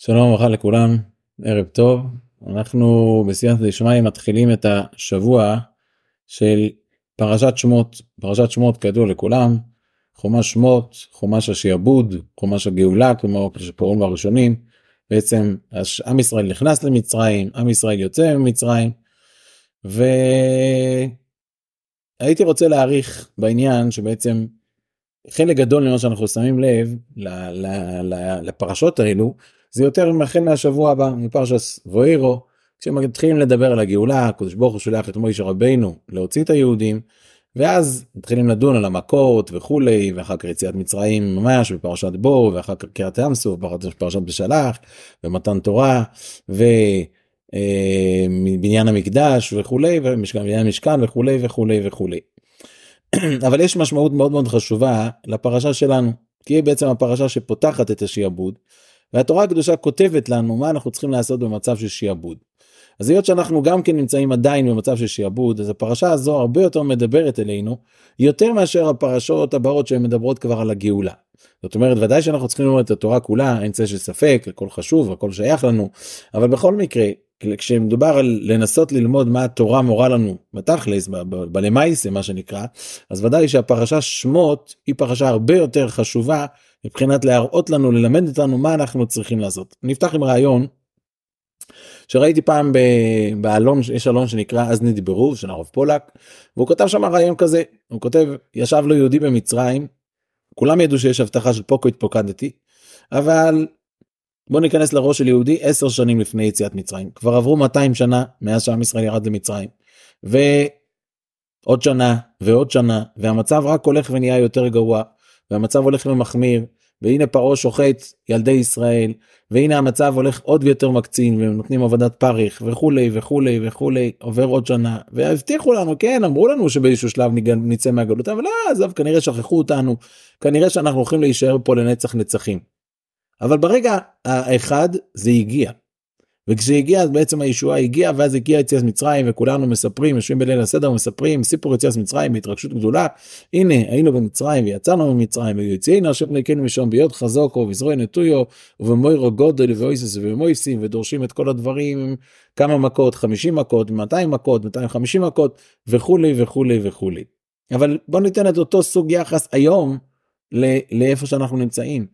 שלום וברכה לכולם, ערב טוב. אנחנו בסייעתא דשמיא מתחילים את השבוע של פרשת שמות. פרשת שמות כידוע לכולם, חומש שמות, חומש השעבוד, חומש הגאולה כמו שפורום הראשונים. בעצם עם ישראל נכנס למצרים, עם ישראל יוצא ממצרים. והייתי רוצה להעריך בעניין שבעצם חלק גדול ממה שאנחנו שמים לב לפרשות האלו זה יותר החל מהשבוע הבא מפרשס ווירו כשמתחילים לדבר על הגאולה הקדוש ברוך הוא שולח את מוישה רבינו להוציא את היהודים ואז מתחילים לדון על המכות וכולי ואחר כך יציאת מצרים ממש בפרשת בור ואחר כך קריאת ים סוף פרשת בשלח ומתן תורה ובניין אה, המקדש וכולי ובניין המשכן וכולי וכולי וכולי. אבל יש משמעות מאוד מאוד חשובה לפרשה שלנו כי היא בעצם הפרשה שפותחת את השיעבוד והתורה הקדושה כותבת לנו מה אנחנו צריכים לעשות במצב של שיעבוד. אז היות שאנחנו גם כן נמצאים עדיין במצב של שיעבוד אז הפרשה הזו הרבה יותר מדברת אלינו יותר מאשר הפרשות הבאות שהן מדברות כבר על הגאולה. זאת אומרת ודאי שאנחנו צריכים ללמוד את התורה כולה אין צל של ספק הכל חשוב הכל שייך לנו אבל בכל מקרה כשמדובר על לנסות ללמוד מה התורה מורה לנו בתכלס בלמייסה מה שנקרא אז ודאי שהפרשה שמות היא פרשה הרבה יותר חשובה מבחינת להראות לנו ללמד אותנו מה אנחנו צריכים לעשות. נפתח עם רעיון שראיתי פעם באלון יש אלון שנקרא אז נדברו של הרב פולק והוא כותב שם רעיון כזה הוא כותב ישב לו יהודי במצרים כולם ידעו שיש הבטחה של פוקו התפוקדתי אבל בוא ניכנס לראש של יהודי 10 שנים לפני יציאת מצרים כבר עברו 200 שנה מאז שעם ישראל ירד למצרים. ועוד שנה ועוד שנה והמצב רק הולך ונהיה יותר גרוע והמצב הולך ומחמיר והנה פרעה שוחט ילדי ישראל והנה המצב הולך עוד ויותר מקצין והם נותנים עבודת פריך וכולי וכולי וכולי עובר עוד שנה והבטיחו לנו כן אמרו לנו שבאיזשהו שלב נצא מהגלות אבל לא עזוב כנראה שכחו אותנו כנראה שאנחנו הולכים להישאר פה לנצח נצחים. אבל ברגע האחד זה הגיע וכשהגיע אז בעצם הישועה הגיעה ואז הגיע יציאת מצרים וכולנו מספרים יושבים בליל הסדר מספרים סיפור יציאת מצרים בהתרגשות גדולה. הנה היינו במצרים ויצאנו ממצרים ויוצאינו השם אלוקינו משום ביות חזוקו וזרועי נטויו ובמוירו גודל ואויסס ומויסים ודורשים את כל הדברים כמה מכות? 50 מכות 200 מכות 250 מכות וכולי וכולי וכולי. אבל בוא ניתן את אותו סוג יחס היום לאיפה שאנחנו נמצאים.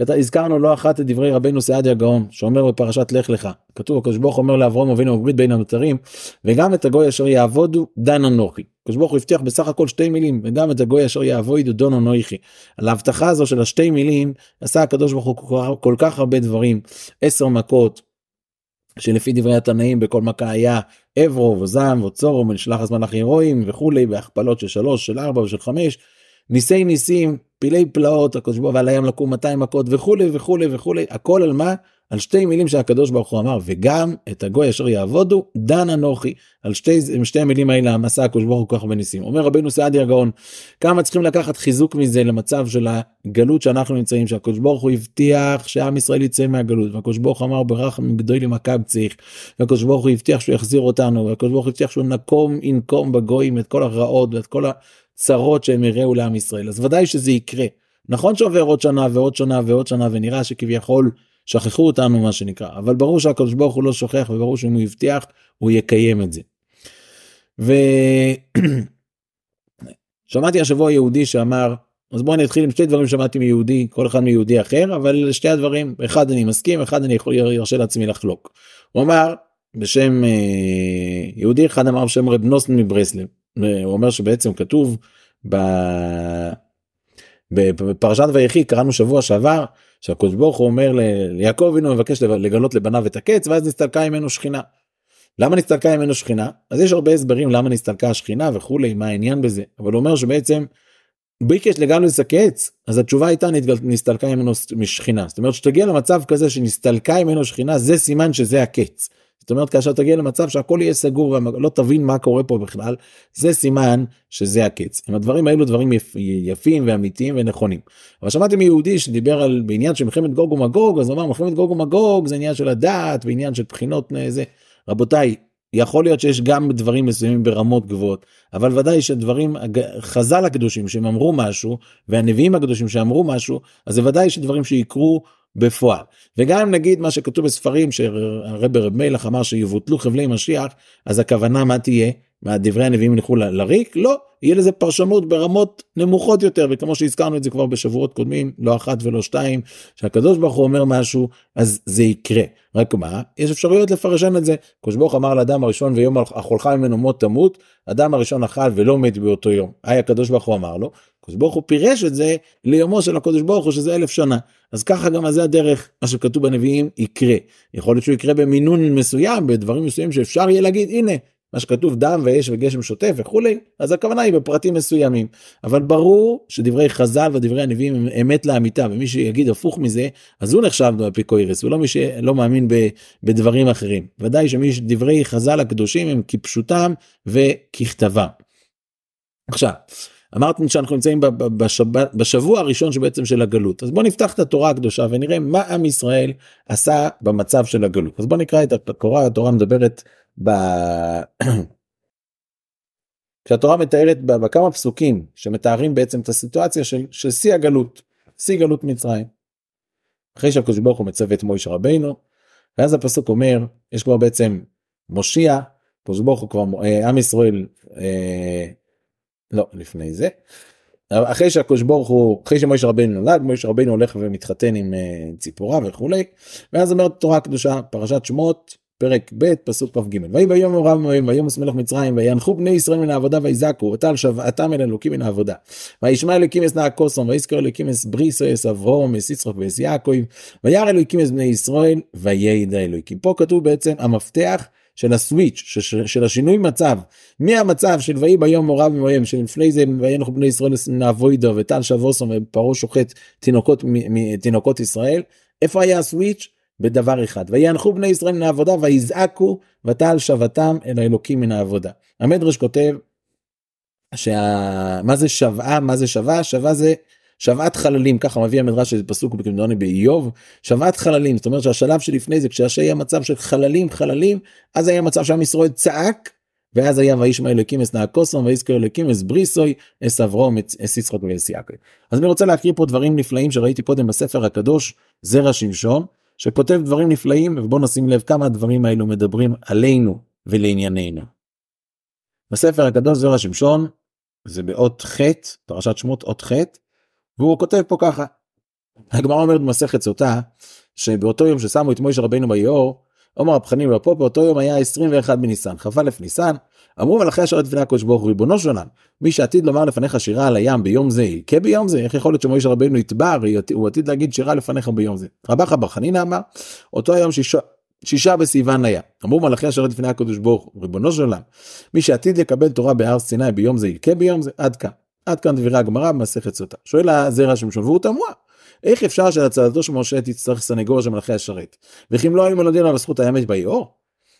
הזכרנו לא אחת את דברי רבינו סעדיה גאון שאומר בפרשת לך לך כתוב הקדוש ברוך אומר לאברהם אבינו בברית בין המצרים וגם את הגוי אשר יעבודו דן אנוכי. הקדוש ברוך הוא הבטיח בסך הכל שתי מילים וגם את הגוי אשר יעבודו דון אנוכי. על ההבטחה הזו של השתי מילים עשה הקדוש ברוך הוא כל כך הרבה דברים עשר מכות שלפי דברי התנאים בכל מכה היה עברו וזעם וצורו ונשלח הזמן הכי רואים וכולי בהכפלות של שלוש של ארבע ושל חמש ניסי ניסים פילי פלאות הקדוש ברוך הוא ועל הים לקום 200 מכות וכולי וכולי וכולי. הכל על מה? על שתי מילים שהקדוש ברוך הוא אמר וגם את הגוי אשר יעבודו דן אנוכי. על שתי שתי המילים האלה המסע הקדוש ברוך הוא כל כך הרבה ניסים אומר רבנו סעדיה גאון כמה צריכים לקחת חיזוק מזה למצב של הגלות שאנחנו נמצאים שהקדוש ברוך הוא הבטיח שעם ישראל יצא מהגלות והקדוש ברוך הוא אמר ברחם גדוי למכה צריך. והקדוש ברוך הוא הבטיח שהוא יחזיר אותנו והקדוש ברוך הוא הבטיח שהוא נקום ינקום בגויים את כל הרעות ואת כל צרות שהם הראו לעם ישראל אז ודאי שזה יקרה נכון שעובר עוד שנה ועוד שנה ועוד שנה ונראה שכביכול שכחו אותנו מה שנקרא אבל ברור שהקדוש ברוך הוא לא שוכח וברור שאם הוא הבטיח הוא יקיים את זה. ושמעתי השבוע יהודי שאמר אז בואו נתחיל עם שתי דברים שמעתי מיהודי כל אחד מיהודי אחר אבל שתי הדברים אחד אני מסכים אחד אני יכול ירשה לעצמי לחלוק. הוא אמר בשם אה, יהודי אחד אמר בשם רב נוסן מברסלב הוא אומר שבעצם כתוב ב... בפרשת ויחי קראנו שבוע שעבר שהקדוש ברוך הוא אומר ליעקב הנה הוא מבקש לגלות לבניו את הקץ ואז נסתלקה ממנו שכינה. למה נסתלקה ממנו שכינה? אז יש הרבה הסברים למה נסתלקה השכינה וכולי מה העניין בזה אבל הוא אומר שבעצם ביקש לגלות את הקץ אז התשובה הייתה נסתלקה ממנו משכינה זאת אומרת שתגיע למצב כזה שנסתלקה ממנו שכינה זה סימן שזה הקץ. זאת אומרת כאשר תגיע למצב שהכל יהיה סגור ולא תבין מה קורה פה בכלל זה סימן שזה הקץ. אם הדברים האלו דברים יפ, יפים ואמיתיים ונכונים. אבל שמעתי מיהודי שדיבר על בעניין של מלחמת גוג ומגוג אז הוא אמר מלחמת גוג ומגוג זה עניין של הדעת ועניין של בחינות זה רבותיי יכול להיות שיש גם דברים מסוימים ברמות גבוהות אבל ודאי שדברים חז"ל הקדושים שהם אמרו משהו והנביאים הקדושים שאמרו משהו אז זה ודאי שדברים שיקרו בפועל. וגם אם נגיד מה שכתוב בספרים שהרבי רב מלך אמר שיבוטלו חבלי משיח, אז הכוונה מה תהיה? מה דברי הנביאים ילכו לריק? לא, יהיה לזה פרשנות ברמות נמוכות יותר וכמו שהזכרנו את זה כבר בשבועות קודמים לא אחת ולא שתיים שהקדוש ברוך הוא אומר משהו אז זה יקרה רק מה יש אפשרויות לפרשן את זה קדוש ברוך אמר לאדם הראשון ויום אכולך ממנו מות תמות אדם הראשון אכל ולא מת באותו יום היי הקדוש ברוך הוא אמר לו הקדוש ברוך הוא פירש את זה ליומו של הקדוש ברוך הוא שזה אלף שנה. אז ככה גם זה הדרך מה שכתוב בנביאים יקרה. יכול להיות שהוא יקרה במינון מסוים בדברים מסוימים שאפשר יהיה להגיד הנה מה שכתוב דם ואש וגשם שוטף וכולי אז הכוונה היא בפרטים מסוימים. אבל ברור שדברי חז"ל ודברי הנביאים הם אמת לאמיתה ומי שיגיד הפוך מזה אז הוא נחשב באפיקוירס ולא מי שלא מאמין בדברים אחרים. ודאי שדברי חז"ל הקדושים הם כפשוטם וככתבם. עכשיו אמרתי שאנחנו נמצאים בשבוע, הראשון שבעצם של הגלות אז בוא נפתח את התורה הקדושה ונראה מה עם ישראל עשה במצב של הגלות אז בוא נקרא את התורה התורה מדברת ב... כשהתורה מתארת בכמה פסוקים שמתארים בעצם את הסיטואציה של, של שיא הגלות, שיא גלות מצרים. אחרי שהקדוש ברוך הוא מצווה את מוישה רבינו, ואז הפסוק אומר, יש כבר בעצם מושיע, הקדוש ברוך הוא כבר, אה, עם ישראל, אה, לא, לפני זה. אחרי שהקדוש ברוך הוא, אחרי שמוישה רבינו נולד, מוישה רבינו הולך ומתחתן עם אה, ציפורה וכולי, ואז אומרת תורה הקדושה, פרשת שמות, פרק ב' פסוק כ"ג. ויהי ביום הורם מוהם ויומס מלך מצרים וינחו בני ישראל מן העבודה ויזעקו ותל שבעתם אל אלוקים מן העבודה. וישמע אלוקים אס נא כוסום ויזכר אלוקים אס בריסו אס אברום אס יצחק ואס יעקב וירא אלוקים אס בני ישראל וידע אלוקים. פה כתוב בעצם המפתח של הסוויץ' של, של השינוי מצב. מהמצב של ויהי ביום הורם מוהם שלפני זה וינחנו בני ישראל נעבוידו וטל שבוסום ופרעה שוחט תינוקות תינוקות ישראל איפה היה הסוויץ' בדבר אחד ויאנחו בני ישראל מן העבודה ויזעקו ותעל שבתם אל האלוקים מן העבודה. המדרש כותב שה... מה זה שבעה מה זה שווה שווה זה שוועת חללים ככה מביא המדרש שזה פסוק בקמדוני באיוב שוועת חללים זאת אומרת שהשלב שלפני זה כשהיה מצב של חללים חללים אז היה מצב שעם ישראל צעק ואז היה וישמע אלוקים אס נעקוסום ויזכר אלוקים אס בריסוי אס אברום אס יצחק ואס יעקב. אז אני רוצה להקריא פה דברים נפלאים שראיתי קודם בספר הקדוש זרע שמשון שכותב דברים נפלאים ובוא נשים לב כמה הדברים האלו מדברים עלינו ולענייננו. בספר הקדוש זרע שמשון זה באות ח' פרשת שמות אות ח' והוא כותב פה ככה. הגמרא אומרת במסכת סוטה שבאותו יום ששמו את מוישה רבינו ביאור עומר הפחנים ופה באותו יום היה 21 בניסן כ"א ניסן אמרו מלאכי השרת לפני הקדוש ברוך הוא ריבונו של עולם מי שעתיד לומר לפניך שירה על הים ביום זה ילקה ביום זה איך יכול להיות שמוישה רבינו יתבע הוא עתיד להגיד שירה לפניך ביום זה רבך בר חנינא אמר אותו היום שישה שישה בסיוון היה אמרו מלאכי השרת לפני הקדוש ברוך הוא ריבונו של עולם מי שעתיד לקבל תורה בהר סיני ביום זה ילקה ביום זה עד כאן עד כאן דברי הגמרא במסכת סוטה. שואל הזרע שמשון והוא תמוה איך אפשר שלצדתו של משה תצטרך סנגוריה של מלאכי השרת? וכי אם לא היו מולדים עליו זכות האמת ביאור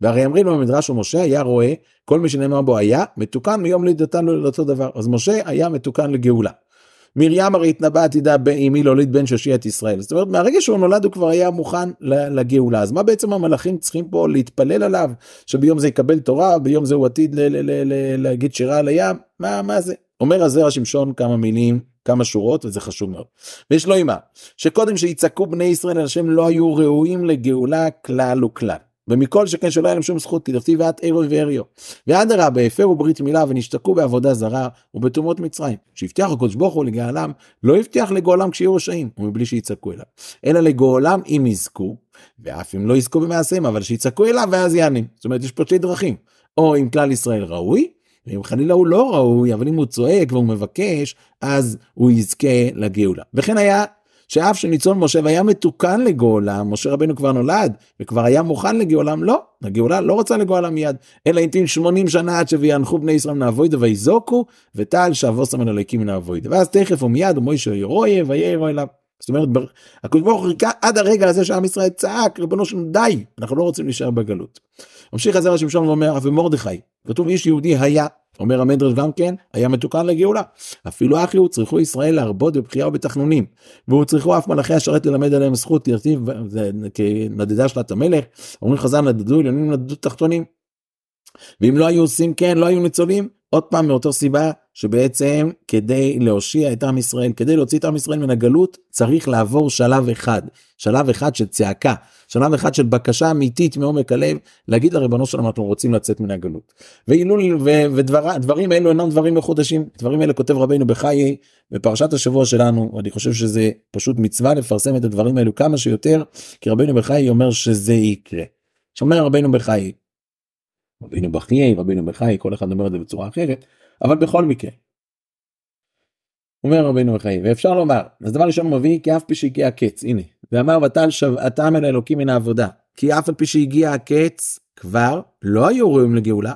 והרי אמרים לו במדרש ומשה היה רואה כל מי שנאמר בו היה מתוקן מיום לידתן לו לאותו דבר. אז משה היה מתוקן לגאולה. מרים הרי התנבא עתידה עם מי להוליד בן שושי את ישראל. זאת אומרת מהרגע שהוא נולד הוא כבר היה מוכן לגאולה. אז מה בעצם המלאכים צריכים פה להתפלל עליו? שביום זה יקבל תורה ביום זה הוא עתיד להגיד שירה על הים? מה מה זה אומר הזרע שמשון כמה מילים כמה שורות וזה חשוב מאוד. ויש לו אימה שקודם שיצעקו בני ישראל על השם לא היו ראויים לגאולה כלל וכלל. ומכל שכן שלא היה להם שום זכות דכתיב ואת ערו ואריו. ואדרבה הפרו ברית מילה ונשתקו בעבודה זרה ובטומאות מצרים. שהבטיח הקדוש ברוך הוא לגאלם לא הבטיח לגאלם כשיהיו רשעים ומבלי שיצעקו אליו. אלא לגאלם אם יזכו ואף אם לא יזכו במעשיהם אבל שיצעקו אליו ואז יענים. זאת אומרת יש פה שתי דרכים. או אם כלל ישראל ראוי ואם חלילה הוא לא ראוי אבל אם הוא צועק והוא מבקש אז הוא יזכה לגאולה. וכן היה שאף שניצון משה והיה מתוקן לגאולה, משה רבנו כבר נולד וכבר היה מוכן לגאולם, לא, הגאולה לא רוצה לגאולה מיד, אלא המתין 80 שנה עד שוויאנחו בני ישראל מן האבוידה ויזוקו, ותעל שאבוסם מן אלוקים מן האבוידה. ואז תכף ומיד ומוישה ירויה וירא אליו. זאת אומרת, הקדוש ברוך הוא חיכה עד הרגע הזה שעם ישראל צעק, ריבונו שלנו די, אנחנו לא רוצים להישאר בגלות. ממשיך הזרע שמשון ואומר, אבי מרדכי, כתוב איש יהודי היה, אומר המדרש גם כן, היה מתוקן לגאולה. אפילו אחי הוא צריכו ישראל להרבות בבחירה ובתחנונים, והוא צריכו אף מלאכי השרת ללמד עליהם זכות, להרטיב כנדדה שלת המלך, אומרים חז"ל נדדו עליונים נדדו תחתונים. ואם לא היו עושים כן, לא היו ניצולים, עוד פעם מאותו סיבה שבעצם כדי להושיע את עם ישראל, כדי להוציא את עם ישראל מן הגלות, צריך לעבור שלב אחד, שלב אחד של צעקה, שלב אחד של בקשה אמיתית מעומק הלב, להגיד לריבונו שלנו אנחנו רוצים לצאת מן הגלות. ואילו ודברים אלו אינם דברים מחודשים, דברים אלה כותב רבינו בחיי בפרשת השבוע שלנו, ואני חושב שזה פשוט מצווה לפרסם את הדברים האלו כמה שיותר, כי רבינו בחיי אומר שזה יקרה. שאומר רבינו בחיי, רבינו בחיי, רבינו בחיי, כל אחד אומר את זה בצורה אחרת, אבל בכל מקרה. אומר רבינו בחיי, ואפשר לומר, אז דבר ראשון הוא מביא כי אף פי שהגיע הקץ, הנה, ואמר ותל שבעתם אל האלוקים מן העבודה, כי אף על פי שהגיע הקץ, כבר לא היו ראויים לגאולה,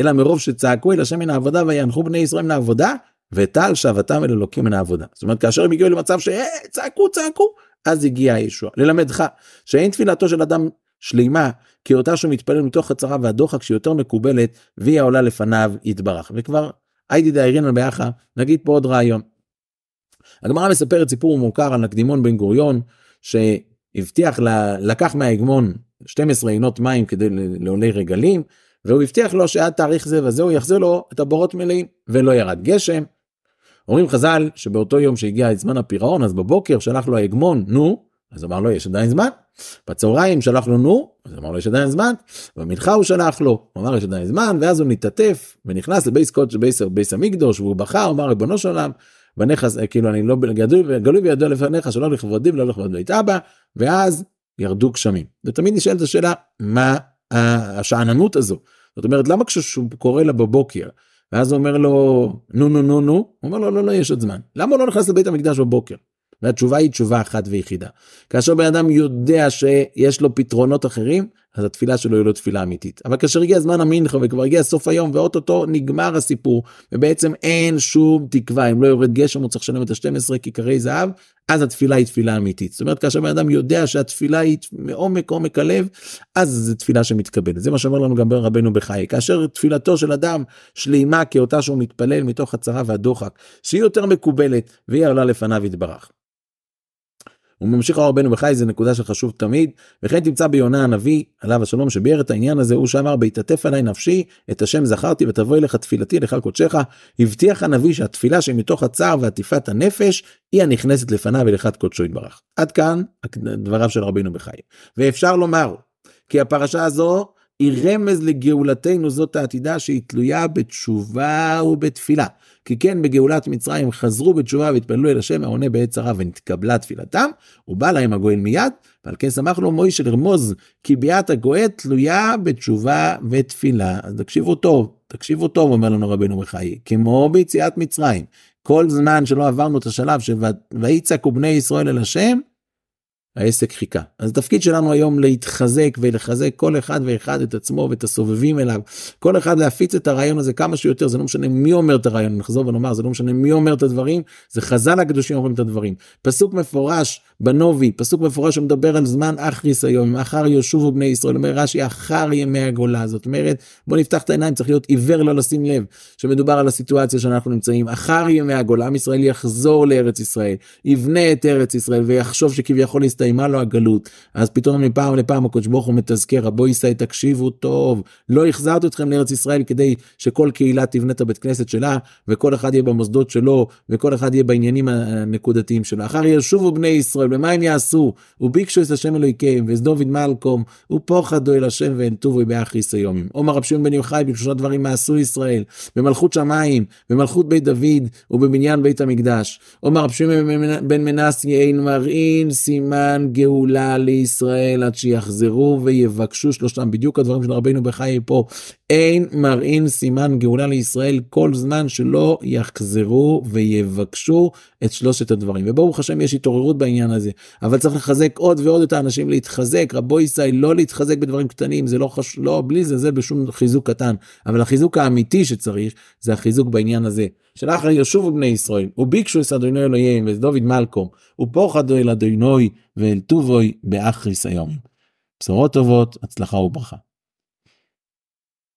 אלא מרוב שצעקו אל השם מן העבודה וינחו בני ישראל מן העבודה, וטל שבתם אל אלוקים מן העבודה. זאת אומרת כאשר הם הגיעו למצב שצעקו צעקו, אז הגיע הישוע. ללמדך שאין תפילתו של אדם שלימה כי אותה שהוא מתפלל מתוך הצרה והדוחק שהיא יותר מקובלת והיא העולה לפניו יתברך וכבר היידי דאירינן ביחד נגיד פה עוד רעיון. הגמרא מספרת סיפור מוכר על הקדימון בן גוריון שהבטיח לקח מההגמון 12 עינות מים כדי לעולי רגלים והוא הבטיח לו שעד תאריך זה וזה הוא יחזיר לו את הבורות מלאים ולא ירד גשם. אומרים חז"ל שבאותו יום שהגיע את זמן הפירעון אז בבוקר שלח לו ההגמון נו אז אמר לו יש עדיין זמן. בצהריים שלח לו נו, אז אמר לו יש עדיין זמן, במנחה הוא שלח לו, הוא אמר יש עדיין זמן, ואז הוא נתעטף ונכנס לבייס קודש בייס, בייס המקדוש והוא בכה, הוא אמר ריבונו של עולם, בניך כאילו אני לא גדול, גלוי וידוע לפניך שלא לכבודי ולא לכבוד בית אבא, ואז ירדו גשמים. ותמיד נשאלת השאלה מה השאננות הזו, זאת אומרת למה כשהוא קורא לה בבוקר ואז הוא אומר לו נו נו נו נו, הוא אומר לו לא לא יש עוד זמן, למה הוא לא נכנס לבית המקדש בבוקר? והתשובה היא תשובה אחת ויחידה. כאשר בן אדם יודע שיש לו פתרונות אחרים, אז התפילה שלו היא לא תפילה אמיתית. אבל כאשר הגיע זמן המנחה וכבר הגיע סוף היום ואו-טו-טו נגמר הסיפור, ובעצם אין שום תקווה, אם לא יורד גשם הוא צריך לשלם את ה-12 כיכרי זהב, אז התפילה היא תפילה אמיתית. זאת אומרת, כאשר בן אדם יודע שהתפילה היא מעומק עומק הלב, אז זו תפילה שמתקבלת. זה מה שאומר לנו גם רבנו בחיי. כאשר תפילתו של אדם שלימה כאותה שהוא מתפלל מתוך הצרה והדוחק, שהיא יותר מקובלת והיא עולה לפניו יתברך. הוא ממשיך רבנו בחי זה נקודה שחשוב תמיד וכן תמצא ביונה הנביא עליו השלום שביאר את העניין הזה הוא שאמר בהתעטף עליי נפשי את השם זכרתי ותבוא אליך תפילתי לך קודשך הבטיח הנביא שהתפילה שמתוך הצער ועטיפת הנפש היא הנכנסת לפניו ולכת קודשו יתברך. עד כאן דבריו של רבינו בחי ואפשר לומר כי הפרשה הזו היא רמז לגאולתנו זאת העתידה שהיא תלויה בתשובה ובתפילה. כי כן בגאולת מצרים חזרו בתשובה והתפללו אל השם העונה בעת צרה ונתקבלה תפילתם, ובא להם הגואל מיד, ועל כן שמח לו מוישה לרמוז כי ביאת הגואל תלויה בתשובה ותפילה. אז תקשיבו טוב, תקשיבו טוב אומר לנו רבנו בחיי, כמו ביציאת מצרים, כל זמן שלא עברנו את השלב שויצעקו בני ישראל אל השם, העסק חיכה. אז התפקיד שלנו היום להתחזק ולחזק כל אחד ואחד את עצמו ואת הסובבים אליו. כל אחד להפיץ את הרעיון הזה כמה שיותר, זה לא משנה מי אומר את הרעיון, נחזור ונאמר, זה לא משנה מי אומר את הדברים, זה חז"ל הקדושים אומרים את הדברים. פסוק מפורש בנובי, פסוק מפורש שמדבר על זמן אחריס היום, אחר יושובו בני ישראל, אומר רש"י, אחר ימי הגולה. זאת אומרת, בוא נפתח את העיניים, צריך להיות עיוור לא לשים לב, שמדובר על הסיטואציה שאנחנו נמצאים, אחר ימי הגולה, עם ישראל יחזור לארץ ישראל, יבנה את ארץ ישראל ויחשוב שכביכול הסתיימה לו הגלות, אז פתאום מפעם לפעם הקדוש ברוך הוא מתזכר, רבו ישראל תקשיבו טוב, לא החזרתי אתכם לארץ ישראל כדי שכל קהילה תבנה את הבית כנסת שלה, וכל אחד יהיה במוסדות שלו, וכל אחד יהיה בעניינים הנקודתיים שלו. אחר ישובו בני ישראל, ומה הם יעשו? וביקשו את השם אלוהיכם, ואת דוד מלקום, ופוחדו אל השם ואין טובו באחריס היומים. עומר רב שמעון בן יוחאי, בשלושה דברים מעשו ישראל, במלכות שמיים, במלכות בית דוד, ובבניין בית המקדש. עומר רב שמעון בן מנסי, אין מראים סימן גאולה לישראל עד שיחזרו ויבקשו שלושתם, בדיוק הדברים של רבינו בחיי פה, אין מראים סימן גאולה לישראל כל זמן שלא יחזרו ויבקשו את שלושת הדברים. וברוך השם יש התעוררות בעניין הזה, אבל צריך לחזק עוד ועוד את האנשים להתחזק, רבו ישראל לא להתחזק בדברים קטנים, זה לא חשוב, לא, בלי זה, זה בשום חיזוק קטן, אבל החיזוק האמיתי שצריך, זה החיזוק בעניין הזה. שלאחר ישובו בני ישראל, וביקשו את אדוני אלוהיהם ואת דוד מלקום, ופוחדו אל אדוני ואל טובוי באחריס היום. בשורות טובות, הצלחה וברכה.